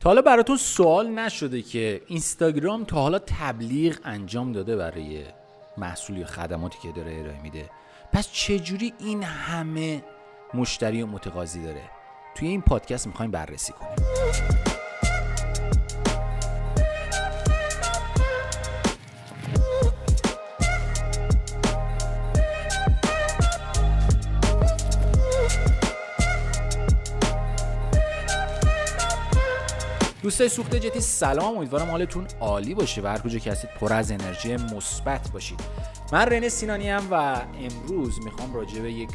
تا حالا براتون سوال نشده که اینستاگرام تا حالا تبلیغ انجام داده برای محصول یا خدماتی که داره ارائه میده. پس چجوری این همه مشتری و متقاضی داره؟ توی این پادکست می‌خوایم بررسی کنیم. دوستای سوخت جتی سلام. امیدوارم حالتون عالی باشه و هر کجا که هستید پر از انرژی مثبت باشید. من رنه سینانی هم و امروز می‌خوام راجع به یک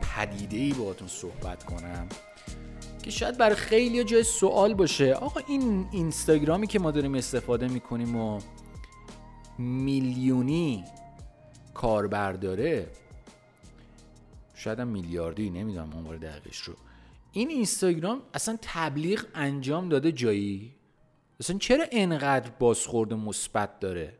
پدیده ای باهاتون صحبت کنم که شاید برای خیلی جای سوال باشه. آقا این اینستاگرامی که ما داریم استفاده می‌کنیم و میلیونی کاربر داره شاید هم میلیاردی نمی‌دونم اون دقیقش رو. این اینستاگرام اصلا تبلیغ انجام داده جایی؟ اصلا چرا انقدر بازخورد مثبت داره؟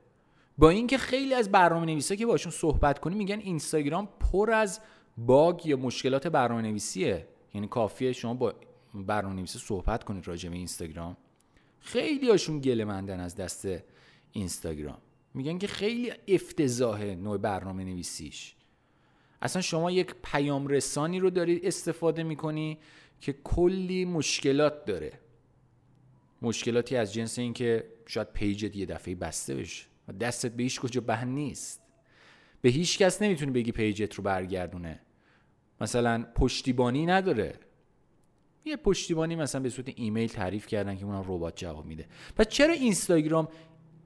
با اینکه خیلی از برنامه نویسا که باشون صحبت کنی میگن اینستاگرام پر از باگ یا مشکلات برنامه نویسیه یعنی کافیه شما با برنامه نویسی صحبت کنید راجع به اینستاگرام. خیلی هاشون گله مندن از دست اینستاگرام. میگن که خیلی افتضاح نوع برنامه نویسیش اصلا شما یک پیام رسانی رو داری استفاده می‌کنی که کلی مشکلات داره. مشکلاتی از جنس این که شاید پیجت یه دفعه بسته بشه. و دستت به هیچ کجا بند نیست. به هیچ کس نمی‌تونی بگی پیجت رو برگردونه. مثلا پشتیبانی نداره. یه پشتیبانی مثلا به صورت ایمیل تعریف کردن که اونم ربات جواب میده. پس چرا اینستاگرام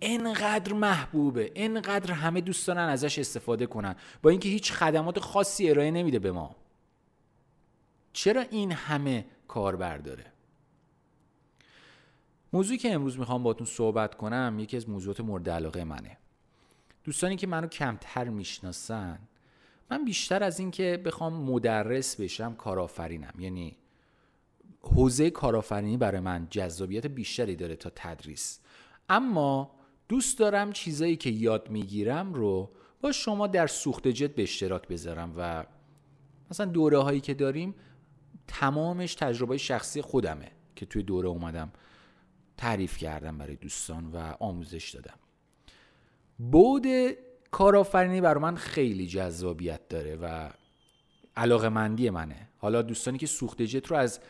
انقدر محبوبه انقدر همه دوست دارن ازش استفاده کنن. با اینکه هیچ خدمات خاصی ارائه نمیده به ما. چرا این همه کاربر داره موضوعی که امروز می‌خوام باتون صحبت کنم یکی از موضوعات مورد علاقه منه. دوستانی که منو کمتر می‌شناسن من بیشتر از اینکه بخوام مدرس بشم کارآفرینم. یعنی حوزه کارآفرینی برای من جذابیت بیشتری داره تا تدریس. اما دوست دارم چیزایی که یاد می‌گیرم رو با شما در سوخت جت به اشتراک بذارم و مثلا دوره هایی که داریم تمامش تجربه شخصی خودمه که توی دوره اومدم تعریف کردم برای دوستان و آموزش دادم. بود کارآفرینی برای من خیلی جذابیت داره و علاقه مندی منه. حالا دوستانی که سوخت جت رو از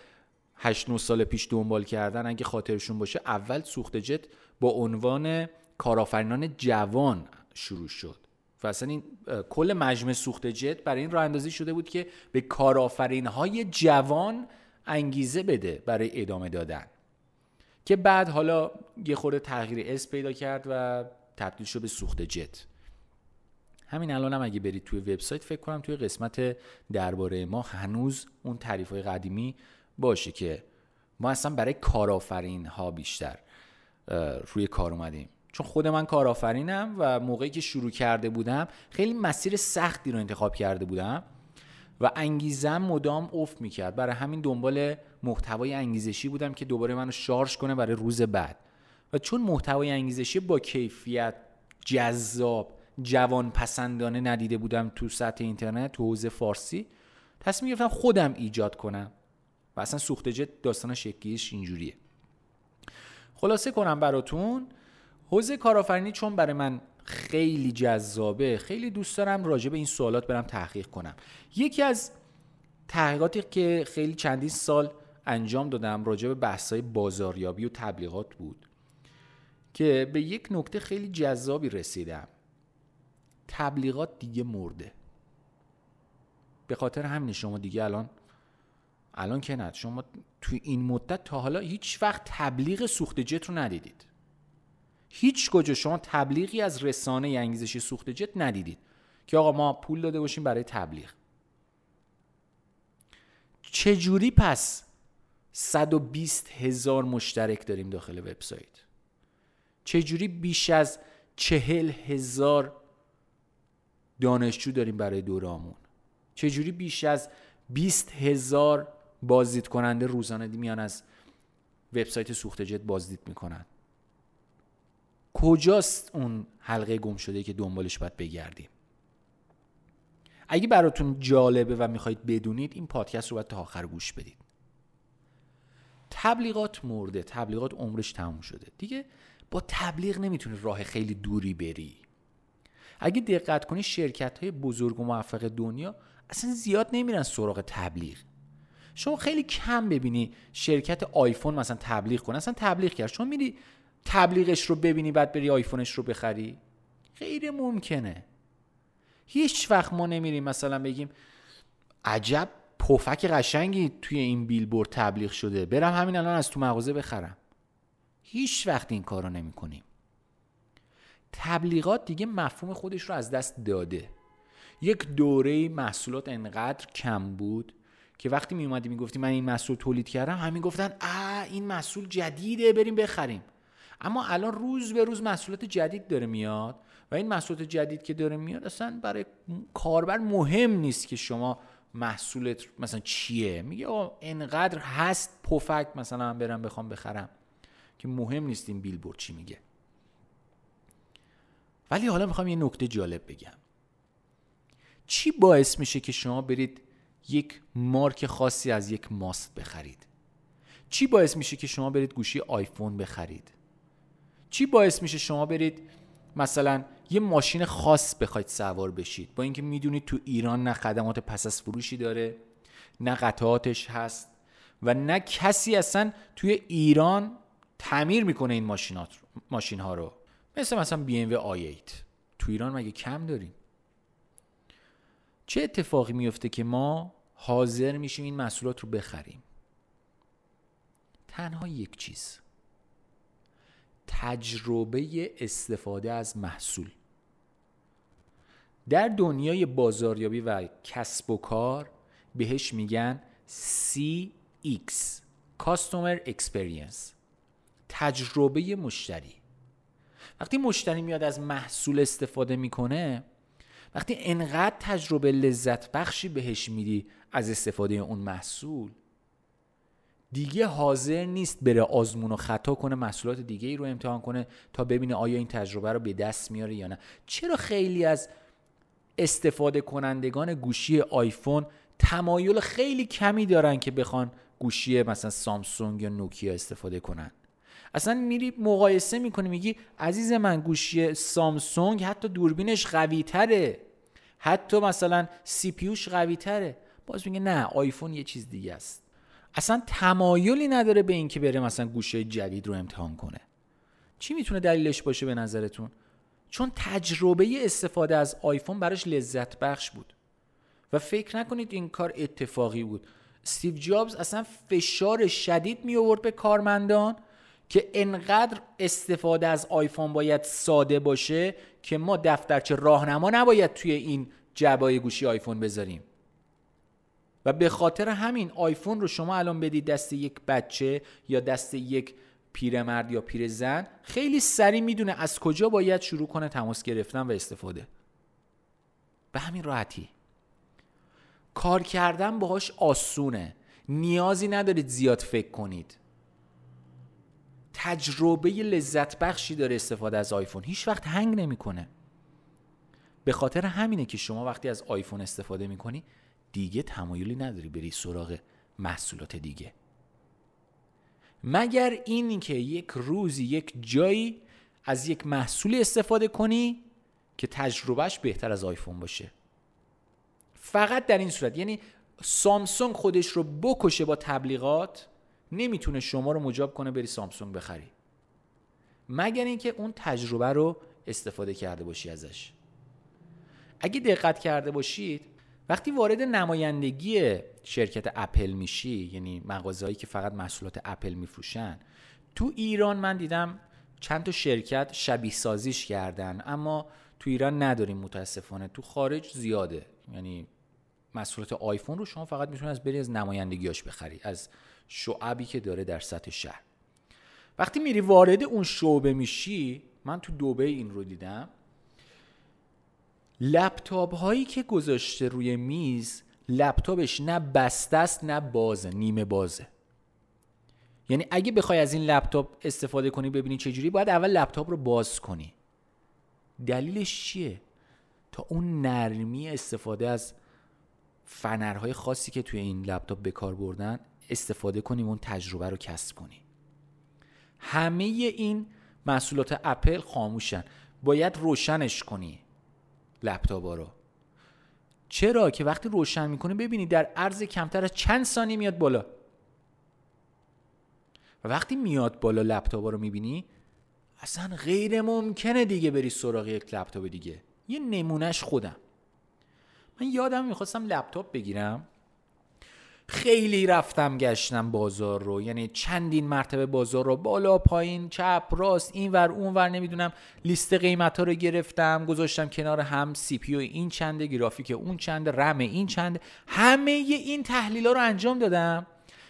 8 9 سال پیش دنبال کردن اگه خاطرشون باشه اول سوخت جت با عنوان کارآفرینان جوان شروع شد و اصلا این کل مجمع سوخت جت برای این راه اندازی شده بود که به کارآفرین های جوان انگیزه بده برای ادامه دادن. که بعد حالا یه خورده تغییر اس پیدا کرد و تبدیل شد به سوخت جت. همین الان هم اگه برید توی وبسایت فکر کنم توی قسمت درباره ما هنوز اون تعریف های قدیمی باشه که ما اصلا برای کارآفرین ها بیشتر روی کار اومدیم. چون خود من کارآفرینم و موقعی که شروع کرده بودم خیلی مسیر سختی رو انتخاب کرده بودم و انگیزم مدام افت می‌کرد. برای همین دنبال محتوای انگیزشی بودم که دوباره منو شارژ کنه برای روز بعد. و چون محتوای انگیزشی با کیفیت جذاب جوان پسندانه ندیده بودم تو سطح اینترنت تو حوزه فارسی تصمیم گرفتم خودم ایجاد کنم. و اصلا سوخت جت داستان شکلیش اینجوریه. خلاصه کنم براتون حوزه کارآفرینی چون برای من خیلی جذابه خیلی دوست دارم راجع به این سوالات برم تحقیق کنم. یکی از تحقیقاتی که خیلی چندین سال انجام دادم راجع به بحث‌های بازاریابی و تبلیغات بود که به یک نکته خیلی جذابی رسیدم. تبلیغات دیگه مرده. به خاطر همین شما دیگه الان الان که نه شما توی این مدت تا حالا هیچ وقت تبلیغ سوخت جت رو ندیدید. هیچ کجا شما تبلیغی از رسانه انگیزشی سوخت جت ندیدید که آقا ما پول داده باشیم برای تبلیغ. چجوری پس 120 هزار مشترک داریم داخل وبسایت؟ چجوری بیش از چهل هزار دانشجو داریم برای دورامون چجوری بیش از 20 هزار بازدید کننده روزانه میان از وبسایت سوخت جت بازدید می‌کنن؟ کجاست اون حلقه گم شده که دنبالش باید بگردیم؟ اگه براتون جالبه و می‌خواید بدونید این پادکست رو باید تا آخر گوش بدید. تبلیغات مرده تبلیغات عمرش تموم شده. دیگه با تبلیغ نمی‌تونی راه خیلی دوری بری. اگه دقت کنی شرکت های بزرگ و موفق دنیا اصلا زیاد نمیرن سراغ تبلیغ. شما خیلی کم ببینی شرکت آیفون مثلا تبلیغ کنه. اصلا تبلیغ کرد. شما میری تبلیغش رو ببینی بعد بری آیفونش رو بخری؟ غیر ممکنه. هیچ وقت ما نمیریم مثلا بگیم عجب پفک قشنگی توی این بیلبورد تبلیغ شده. برم همین الان از تو مغازه بخرم. هیچ وقت این کار رو نمی کنیم تبلیغات دیگه مفهوم خودش رو از دست داده. یک دوره محصولات انقدر کم بود که وقتی می اومدی می‌گفتی من این محصول تولید کردم همین گفتن آ این محصول جدیده بریم بخریم. اما الان روز به روز محصولات جدید داره میاد و این محصولات جدید که داره میاد اصلا برای کاربر مهم نیست که شما محصولت مثلا چیه. میگه انقدر هست پفک مثلا من برم بخوام بخرم که مهم نیست این بیلبورد چی میگه. ولی حالا می‌خوام یه نکته جالب بگم. چی باعث میشه که شما برید یک مارک خاصی از یک ماست بخرید؟ چی باعث میشه که شما برید گوشی آیفون بخرید؟ چی باعث میشه شما برید مثلا یه ماشین خاص بخواید سوار بشید؟ با اینکه می‌دونید تو ایران نه خدمات پس از فروشی داره نه قطعاتش هست و نه کسی اصلا توی ایران تعمیر می‌کنه این ماشینات ماشین ها رو. مثل مثلا بی ام آی 8 تو ایران مگه کم داریم؟ چه اتفاقی میفته که ما حاضر میشیم این محصولات رو بخریم؟ تنها یک چیز. تجربه استفاده از محصول. در دنیای بازاریابی و کسب و کار بهش میگن CX Customer Experience تجربه مشتری. وقتی مشتری میاد از محصول استفاده می‌کنه وقتی انقدر تجربه لذت بخشی بهش میدی از استفاده اون محصول دیگه حاضر نیست بره آزمون و خطا کنه محصولات دیگه ای رو امتحان کنه تا ببینه آیا این تجربه رو به دست میاره یا نه. چرا خیلی از استفاده کنندگان گوشی آیفون تمایل خیلی کمی دارن که بخوان گوشی مثلا سامسونگ یا نوکیا استفاده کنن؟ اصلا میری مقایسه می‌کنی میگی عزیز من گوشی سامسونگ حتی دوربینش قوی تره حتی مثلا سی پیوش قوی تره باز میگه نه آیفون یه چیز دیگه است. اصلا تمایلی نداره به اینکه بره مثلا گوشه جدید رو امتحان کنه. چی می‌تونه دلیلش باشه به نظرتون؟ چون تجربه استفاده از آیفون براش لذت بخش بود. و فکر نکنید این کار اتفاقی بود. استیو جابز اصلا فشار شدید می آورد به کارمندان که انقدر استفاده از آیفون باید ساده باشه که ما دفترچه راهنما نباید توی این جبای گوشی آیفون بذاریم. و به خاطر همین آیفون رو شما الان بدید دست یک بچه یا دست یک پیرمرد یا پیرزن خیلی سریع می‌دونه از کجا باید شروع کنه تماس گرفتن و استفاده. به همین راحتی. کار کردن باهاش آسونه. نیازی ندارید زیاد فکر کنید. تجربه لذت بخشی داره استفاده از آیفون. هیچ وقت هنگ نمی‌کنه. به خاطر همینه که شما وقتی از آیفون استفاده می‌کنی دیگه تمایلی نداری بری سراغ محصولات دیگه. مگر این که یک روزی یک جایی از یک محصولی استفاده کنی که تجربهش بهتر از آیفون باشه؟ فقط در این صورت. یعنی سامسونگ خودش رو بکشه با تبلیغات نمی‌تونه شما رو مجاب کنه بری سامسونگ بخری. مگر اینکه اون تجربه رو استفاده کرده باشی ازش. اگه دقت کرده باشید وقتی وارد نمایندگی شرکت اپل میشی یعنی مغازهایی که فقط محصولات اپل میفروشن تو ایران من دیدم چند تا شرکت شبیه سازیش کردن اما تو ایران نداریم متاسفانه. تو خارج زیاده. یعنی محصولات آیفون رو شما فقط می‌تونید از بری از نمایندگیاش بخری از شعبی که داره در سطح شهر. وقتی میری وارد اون شعبه میشی من تو دوبه این رو دیدم. لپتاپ هایی که گذاشته روی میز لپتاپش نه بسته است نه بازه نیمه بازه. یعنی اگه بخوای از این لپتاپ استفاده کنی ببینی چجوری باید اول لپتاپ رو باز کنی. دلیلش چیه؟ تا اون نرمی استفاده از فنرهای خاصی که توی این لپتاپ به کار بردن استفاده کنی و اون تجربه رو کسب کنی. همه این محصولات اپل خاموشن. باید روشنش کنی. لپتاپ رو. چرا که وقتی روشن می‌کنی ببینی در عرض کمتر از چند ثانیه میاد بالا. و وقتی میاد بالا لپتاپ رو می‌بینی اصلا غیر ممکنه دیگه بری سراغ یک لپتاپ دیگه. یه نمونهش خودم. من یادم می‌خواستم لپتاپ بگیرم. خیلی رفتم گشتم بازار رو. یعنی چندین مرتبه بازار رو. بالا پایین چپ راست این ور اون ور نمی‌دونم. لیست قیمت ها رو گرفتم گذاشتم کنار هم. سی پی این چنده گرافیک اون چنده رم این چنده همه این تحلیل ها رو انجام دادم.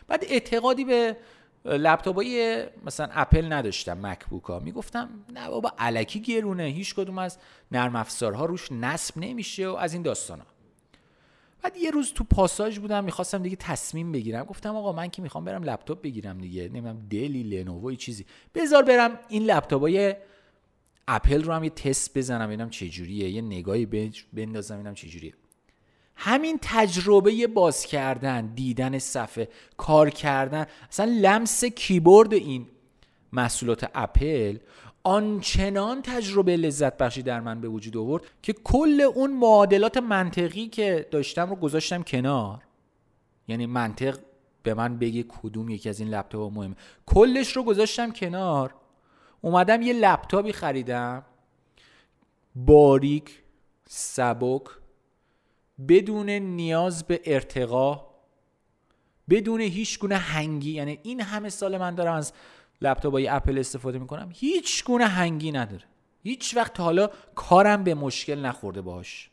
بعد اعتقادی به لپتاپ های مثلا اپل نداشتم مکبوک ها می‌گفتم نه بابا علکی گرونه. هیچ کدوم از نرم افزارها روش نصب نمیشه و از این داستان. بعد یه روز تو پاساژ بودم می‌خواستم دیگه تصمیم بگیرم. گفتم آقا من که می‌خوام برم لپتاپ بگیرم دیگه. نمی‌دونم دلی لنوو چیزی. بذار برم این لپتاپ های اپل رو هم یه تست بزنم ببینم چه جوریه یه نگاهی بندازم ببینم چه جوریه همین تجربه باز کردن دیدن صفحه کار کردن. اصلا لمس کیبورد این محصولات اپل آنچنان تجربه لذت بخشی در من به وجود آورد که کل اون معادلات منطقی که داشتم رو گذاشتم کنار. یعنی منطق به من بگه کدوم یکی از این لپتاپ مهمه. کلش رو گذاشتم کنار. اومدم یه لپتاپی خریدم. باریک سبک بدون نیاز به ارتقا بدون هیچ گونه هنگی. یعنی این همه سال من دارم از لپتاپ های اپل استفاده می‌کنم هیچ گونه هنگی نداره. هیچ وقت حالا کارم به مشکل نخورده باش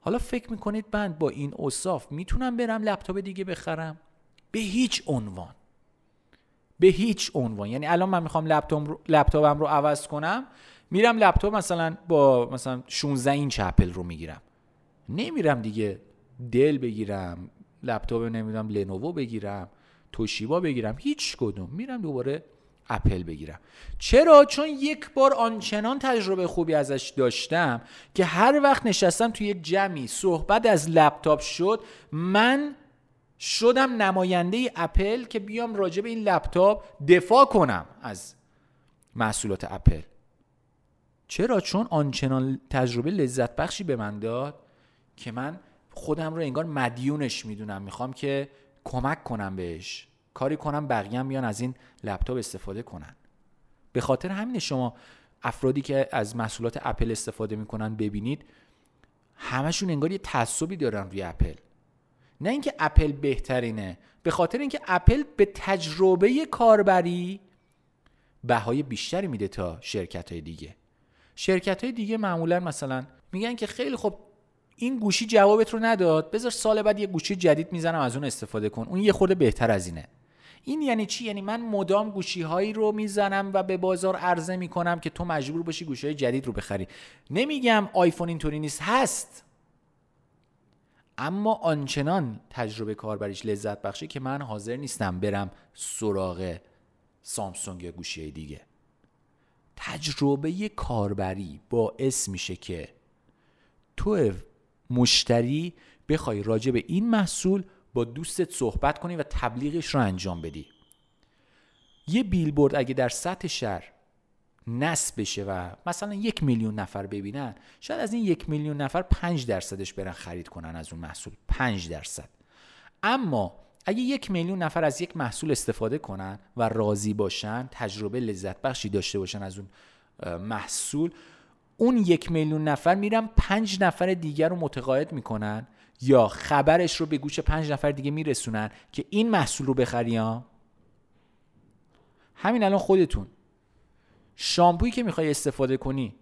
حالا فکر می‌کنید من با این اوصاف می‌تونم برم لپتاپ دیگه بخرم؟ به هیچ عنوان. به هیچ عنوان. یعنی الان من می‌خوام لپتاپم رو عوض کنم میرم لپتاپ مثلا با مثلا 16 اینچ اپل رو می‌گیرم. نمیرم دیگه دل بگیرم لپتاپ نمی‌دونم لنوو بگیرم. توشیبا بگیرم. هیچ کدوم. میرم دوباره اپل بگیرم. چرا؟ چون یک بار آنچنان تجربه خوبی ازش داشتم که هر وقت نشستم توی یک جمعی صحبت از لپتاپ شد من شدم نماینده اپل که بیام راجع به این لپتاپ دفاع کنم از محصولات اپل. چرا؟ چون آنچنان تجربه لذت بخشی به من داد که من خودم رو انگار مدیونش می‌دونم. می‌خوام که کمک کنم بهش. کاری کنم بقیه هم بیان از این لپتاپ استفاده کنن. به خاطر همین شما افرادی که از محصولات اپل استفاده می‌کنن ببینید همشون انگار یه تعصبی دارن روی اپل. نه اینکه اپل بهترینه به خاطر اینکه اپل به تجربه کاربری بهای بیشتری میده تا شرکت های دیگه. شرکت های دیگه معمولا مثلا میگن که خیلی خب این گوشی جوابت رو نداد. بذار سال بعد یه گوشی جدید می‌زنم از اون استفاده کن. اون یه خورده بهتر از اینه. این یعنی چی؟ یعنی من مدام گوشی هایی رو می‌زنم و به بازار عرضه می‌کنم که تو مجبور باشی گوشی های جدید رو بخری. نمیگم آیفون اینطوری نیست هست. اما آنچنان تجربه کاربریش لذت بخشه که من حاضر نیستم برم سراغ سامسونگ یا گوشی دیگه. تجربه کاربری باعث میشه که تو مشتری بخوای راجع به این محصول با دوستت صحبت کنی و تبلیغش رو انجام بدی. یه بیلبورد اگه در سطح شهر نصب بشه و مثلا یک میلیون نفر ببینن شاید از این یک میلیون نفر پنج درصدش برن خرید کنن از اون محصول. پنج درصد. اما اگه یک میلیون نفر از یک محصول استفاده کنن و راضی باشن تجربه لذت بخشی داشته باشن از اون محصول اون یک میلیون نفر میرن پنج نفر دیگر رو متقاعد می‌کنن یا خبرش رو به گوش پنج نفر دیگه میرسونن که این محصول رو بخری همین الان خودتون. شامپویی که می‌خوای استفاده کنی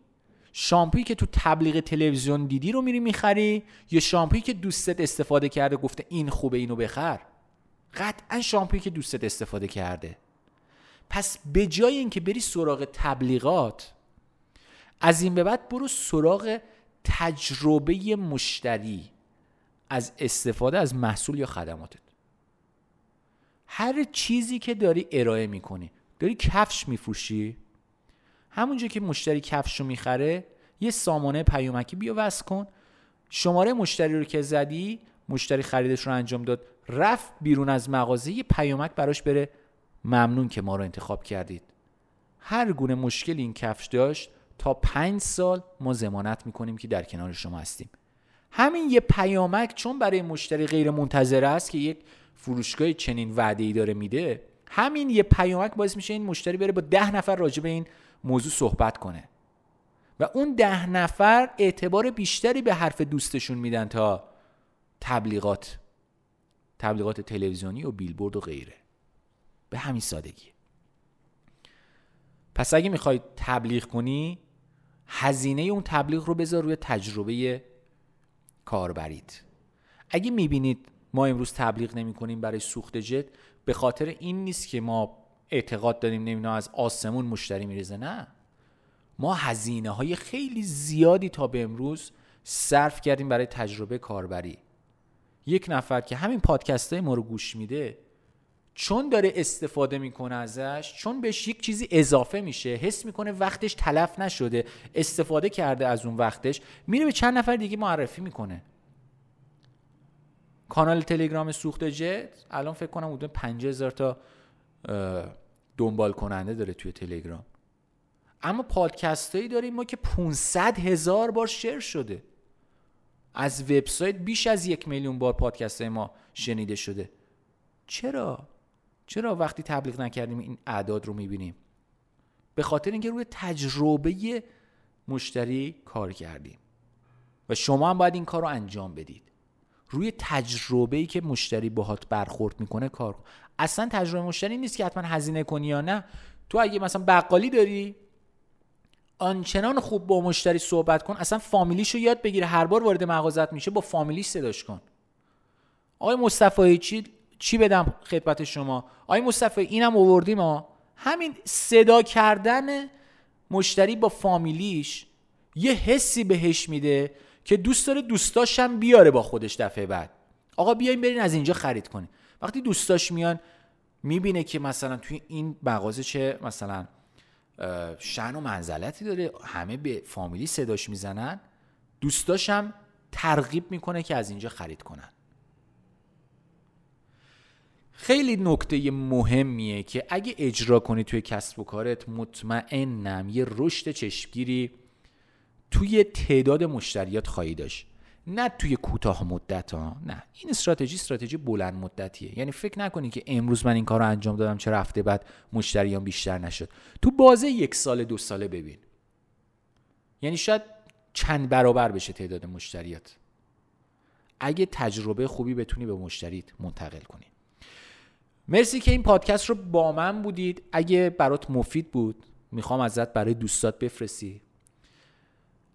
شامپویی که تو تبلیغ تلویزیون دیدی رو میری می‌خری یا شامپویی که دوستت استفاده کرده گفته این خوبه اینو بخر؟ قطعا شامپویی که دوستت استفاده کرده. پس به جای اینکه بری سراغ تبلیغات از این به بعد برو سراغ تجربه مشتری از استفاده از محصول یا خدماتت. هر چیزی که داری ارائه می‌کنی داری کفش میفروشی. همونجا که مشتری کفش رو می‌خره یه سامانه پیامکی بیا وصل کن. شماره مشتری رو که زدی مشتری خریدش رو انجام داد رفت بیرون از مغازه یه پیامک براش بره. ممنون که ما رو انتخاب کردید. هر گونه مشکل این کفش داشت تا پنج سال ما زمانت می‌کنیم که در کنار شما هستیم. همین یه پیامک چون برای مشتری غیر منتظره است که یک فروشگاه چنین وعده ای داره میده همین یه پیامک باعث میشه این مشتری بره با ده نفر راجع به این موضوع صحبت کنه. و اون ده نفر اعتبار بیشتری به حرف دوستشون میدن تا تبلیغات تبلیغات تلویزیونی و بیلبورد و غیره. به همین سادگی. پس اگه می‌خوای تبلیغ کنی هزینه اون تبلیغ رو بذار روی تجربه کاربرید. اگه می‌بینید ما امروز تبلیغ نمی کنیم برای سوخت جت به خاطر این نیست که ما اعتقاد داریم نمی‌دونم از آسمون مشتری میریزه نه. ما هزینه های خیلی زیادی تا به امروز صرف کردیم برای تجربه کاربری. یک نفر که همین پادکست های ما رو گوش میده چون داره استفاده می‌کنه ازش چون بهش یک چیزی اضافه میشه حس می‌کنه وقتش تلف نشده استفاده کرده از اون وقتش میره به چند نفر دیگه معرفی می‌کنه. کانال تلگرام سوخت جت الان فکر کنم حدود 5000 تا دنبال کننده داره توی تلگرام. اما پادکست هایی داریم ما که 500 هزار بار شیر شده. از وبسایت بیش از یک میلیون بار پادکست های ما شنیده شده. چرا؟ چرا وقتی تبلیغ نکردیم این اعداد رو می‌بینیم؟ به خاطر اینکه روی تجربه مشتری کار کردیم. و شما هم باید این کار رو انجام بدید. روی تجربه ای که مشتری باهات برخورد می‌کنه کار کن. اصلا تجربه مشتری نیست که حتما هزینه کنی یا نه. تو اگه مثلا بقالی داری آنچنان خوب با مشتری صحبت کن. اصلا فامیلیشو یاد بگیره هر بار وارد مغازت میشه با فامیلیش صداش کن. آقای مصطفی چی؟ چی بدم خدمت شما؟ آقای مصطفی اینم آوردیم ما همین صدا کردن مشتری با فامیلیش یه حسی بهش میده که دوست داره دوستاشم بیاره با خودش دفعه بعد. آقا بیاین برین از اینجا خرید کنین. وقتی دوستاش میان می‌بینه که مثلا توی این مغازه چه مثلا شن و منزلتی داره. همه به فامیلی صداش می‌زنن. دوستاشم ترغیب می‌کنه که از اینجا خرید کنن. خیلی نکته مهمیه که اگه اجرا کنی توی کسب و کارت مطمئنم یه رشد چشمگیری توی تعداد مشتریات خواهی داشت. نه توی کوتاه مدت ها نه. این استراتژی استراتژی بلند مدتیه. یعنی فکر نکنی که امروز من این کار رو انجام دادم چه رفته بعد مشتریان بیشتر نشد. تو بازه یک سال دو ساله ببین. یعنی شاید چند برابر بشه تعداد مشتریات. اگه تجربه خوبی بتونی به مشتریت منتقل کنی. مرسی که این پادکست رو با من بودید. اگه برات مفید بود می‌خوام ازت برای دوستات بفرستی.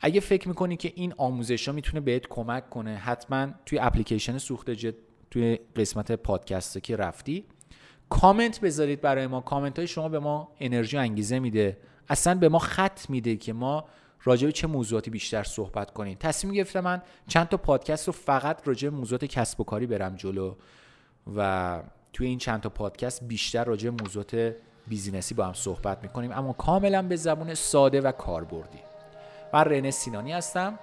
اگه فکر می‌کنی که این آموزش ها می‌تونه بهت کمک کنه حتما توی اپلیکیشن سوخت جت توی قسمت پادکست که رفتی کامنت بذارید برای ما. کامنت های شما به ما انرژی و انگیزه میده. اصلا به ما خط میده که ما راجع به چه موضوعاتی بیشتر صحبت کنیم. تصمیم گرفتم من چند تا پادکست رو فقط راجع به موضوعات کسب و کاری برم جلو و توی این چند تا پادکست بیشتر راجع موضوعات بیزینسی با هم صحبت می‌کنیم. اما کاملا به زبون ساده و کاربردی. من رنه سینانی هستم.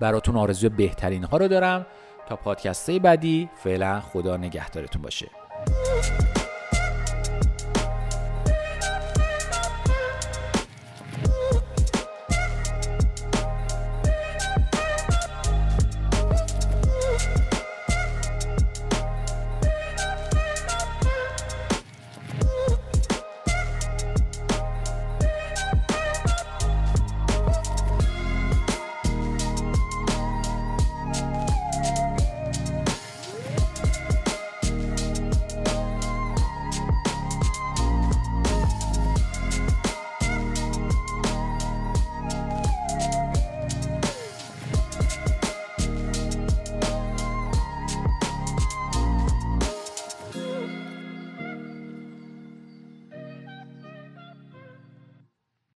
براتون آرزوی بهترین ها رو دارم. تا پادکسته بعدی فعلا خدا نگهدارتون باشه.